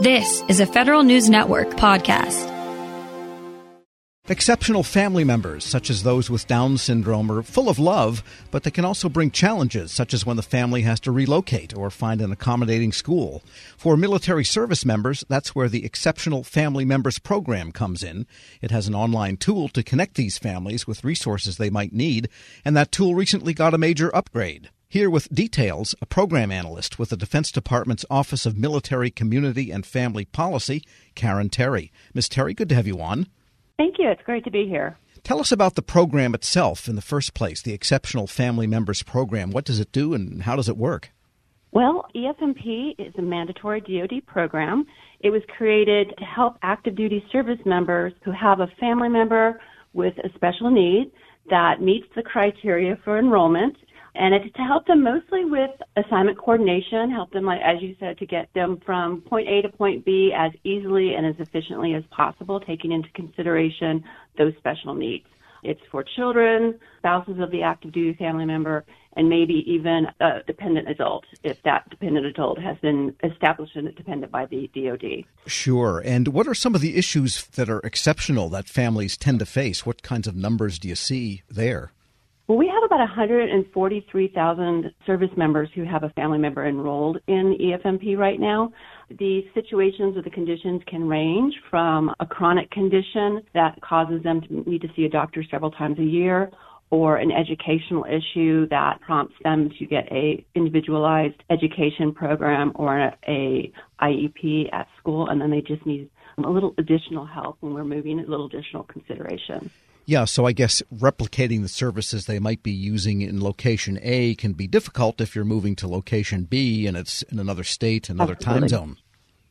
This is a Federal News Network podcast. Exceptional family members, such as those with Down syndrome, are full of love, but they can also bring challenges, such as when the family has to relocate or find an accommodating school. For military service members, that's where the Exceptional Family Members Program comes in. It has an online tool to connect these families with resources they might need, and that tool recently got a major upgrade. Here with details, a program analyst with the Defense Department's Office of Military, Community, and Family Policy, Karen Terry. Ms. Terry, good to have you on. Thank you. It's great to be here. Tell us about the program itself in the first place, the Exceptional Family Members Program. What does it do and how does it work? Well, EFMP is a mandatory DoD program. It was created to help active duty service members who have a family member with a special need that meets the criteria for enrollment and it's to help them mostly with assignment coordination, help them, like as you said, to get them from point A to point B as easily and as efficiently as possible, taking into consideration those special needs. It's for children, spouses of the active duty family member, and maybe even a dependent adult if that dependent adult has been established and dependent by the DoD. Sure. And what are some of the issues that are exceptional that families tend to face? What kinds of numbers do you see there? Well, we have about 143,000 service members who have a family member enrolled in EFMP right now. The situations or the conditions can range from a chronic condition that causes them to need to see a doctor several times a year or an educational issue that prompts them to get a individualized education program or a, IEP at school and then they just need a little additional help when we're moving a little additional consideration. Yeah, so I guess replicating the services they might be using in location A can be difficult if you're moving to location B and it's in another state, another Absolutely. time zone.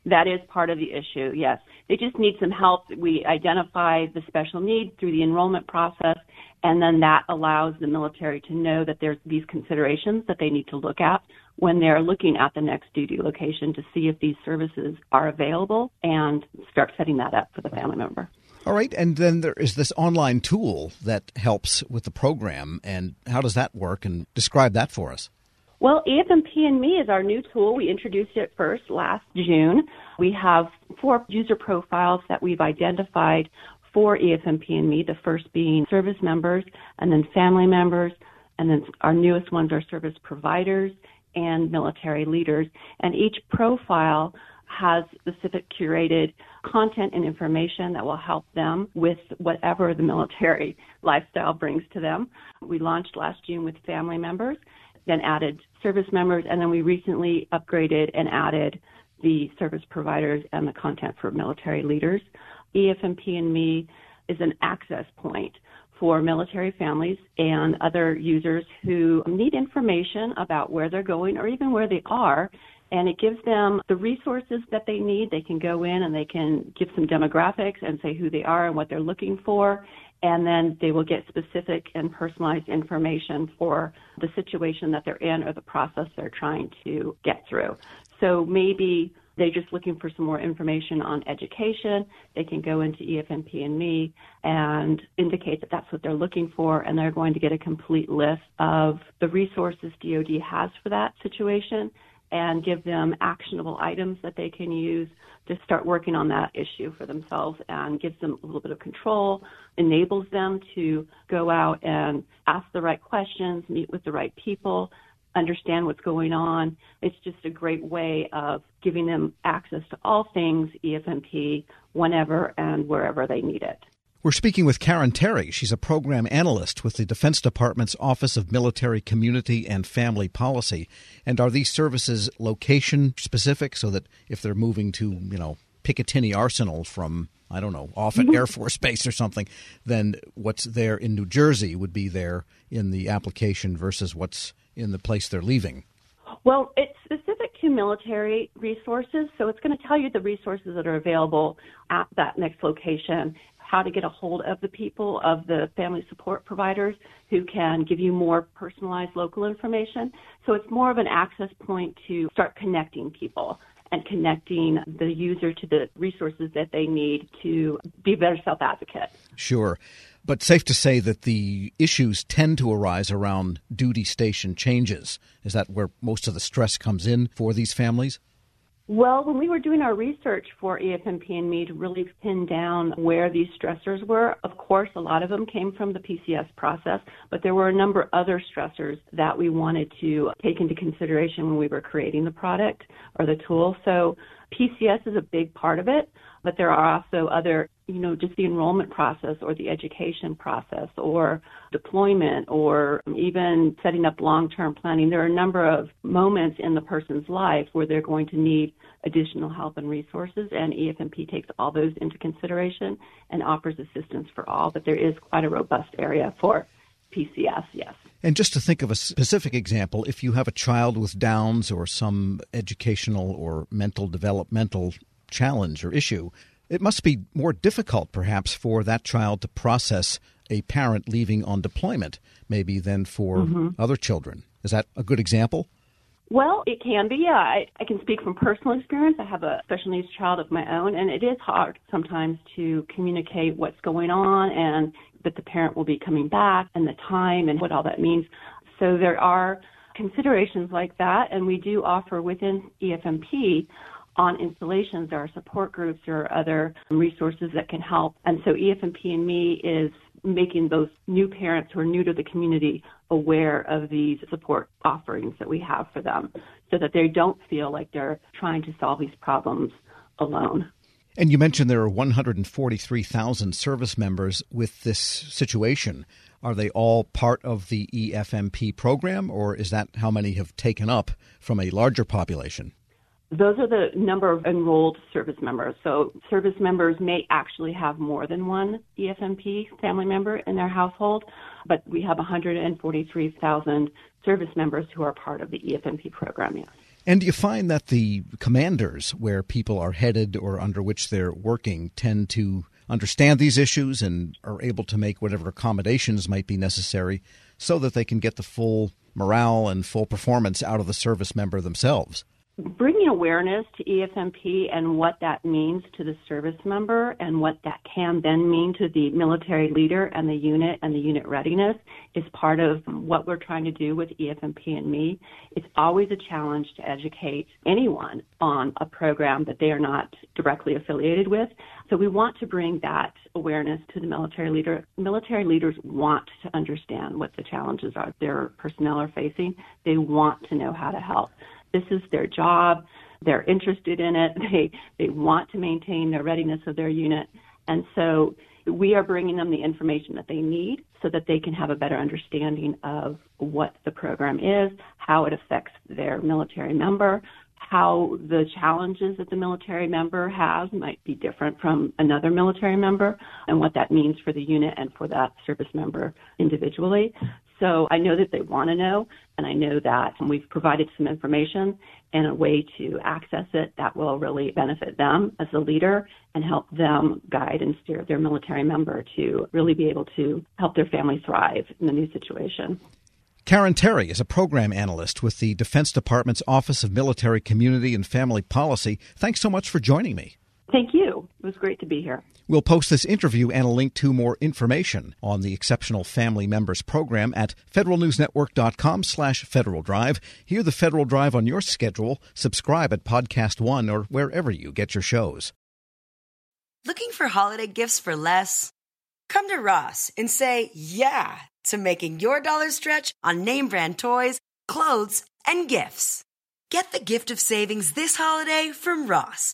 That is part of the issue, yes. They just need some help. We identify the special need through the enrollment process, and then that allows the military to know that there's these considerations that they need to look at when they're looking at the next duty location to see if these services are available and start setting that up for the family member. All right, and then there is this online tool that helps with the program. And how does that work? And describe that for us. Well, EFMP and Me is our new tool. We introduced it first last June. We have four user profiles that we've identified for EFMP and Me, the first being service members, and then family members, and then our newest ones are service providers and military leaders. And each profile has specific curated content and information that will help them with whatever the military lifestyle brings to them. We launched last June with family members, then added service members, and then we recently upgraded and added the service providers and the content for military leaders. EFMP and me is an access point for military families and other users who need information about where they're going or even where they are and it gives them the resources that they need. They can go in and they can give some demographics and say who they are and what they're looking for, and then they will get specific and personalized information for the situation that they're in or the process they're trying to get through. So maybe they're just looking for some more information on education. They can go into EFMP and me and indicate that that's what they're looking for, and they're going to get a complete list of the resources DoD has for that situation and give them actionable items that they can use to start working on that issue for themselves and gives them a little bit of control, enables them to go out and ask the right questions, meet with the right people, understand what's going on. It's just a great way of giving them access to all things EFMP whenever and wherever they need it. We're speaking with Karen Terry. She's a program analyst with the Defense Department's Office of Military Community and Family Policy. And are these services location specific so that if they're moving to, you know, Picatinny Arsenal from, I don't know, Offutt mm-hmm. Air Force Base or something, then what's there in New Jersey would be there in the application versus what's in the place they're leaving? Well, it's specific to military resources, so it's going to tell you the resources that are available at that next location how to get a hold of the people, of the family support providers who can give you more personalized local information. So it's more of an access point to start connecting people and connecting the user to the resources that they need to be a better self advocate. Sure. But safe to say that the issues tend to arise around duty station changes. Is that where most of the stress comes in for these families? Well, when we were doing our research for EFMP and me to really pin down where these stressors were, of course, a lot of them came from the PCS process, but there were a number of other stressors that we wanted to take into consideration when we were creating the product or the tool. So PCS is a big part of it, but there are also other, you know, just the enrollment process or the education process or deployment or even setting up long-term planning. There are a number of moments in the person's life where they're going to need additional help and resources, and EFMP takes all those into consideration and offers assistance for all, but there is quite a robust area for PCS, yes. And just to think of a specific example, if you have a child with Downs or some educational or mental developmental challenge or issue, it must be more difficult, perhaps, for that child to process a parent leaving on deployment, maybe, than for mm-hmm. other children. Is that a good example? Well, it can be, yeah. I, I can speak from personal experience. I have a special needs child of my own, and it is hard sometimes to communicate what's going on and that the parent will be coming back and the time and what all that means. So there are considerations like that, and we do offer within EFMP on installations, there are support groups, or other resources that can help. And so EFMP and me is making those new parents who are new to the community aware of these support offerings that we have for them so that they don't feel like they're trying to solve these problems alone. And you mentioned there are 143,000 service members with this situation. Are they all part of the EFMP program, or is that how many have taken up from a larger population? Those are the number of enrolled service members. So service members may actually have more than one EFMP family member in their household, but we have 143,000 service members who are part of the EFMP program, yes. And do you find that the commanders where people are headed or under which they're working tend to understand these issues and are able to make whatever accommodations might be necessary so that they can get the full morale and full performance out of the service member themselves? Bringing awareness to EFMP and what that means to the service member and what that can then mean to the military leader and the unit and the unit readiness is part of what we're trying to do with EFMP and me. It's always a challenge to educate anyone on a program that they are not directly affiliated with. So we want to bring that awareness to the military leader. Military leaders want to understand what the challenges are their personnel are facing. They want to know how to help. This is their job. They're interested in it. They they want to maintain the readiness of their unit, and so we are bringing them the information that they need so that they can have a better understanding of what the program is, how it affects their military member, how the challenges that the military member has might be different from another military member, and what that means for the unit and for that service member individually. So I know that they want to know, and I know that we've provided some information and a way to access it that will really benefit them as a leader and help them guide and steer their military member to really be able to help their family thrive in the new situation. Karen Terry is a program analyst with the Defense Department's Office of Military Community and Family Policy. Thanks so much for joining me. Thank you. It was great to be here. We'll post this interview and a link to more information on the Exceptional Family Members Program at federalnewsnetwork.com slash Federal Drive. Hear the Federal Drive on your schedule. Subscribe at Podcast One or wherever you get your shows. Looking for holiday gifts for less? Come to Ross and say yeah to making your dollar stretch on name brand toys, clothes, and gifts. Get the gift of savings this holiday from Ross.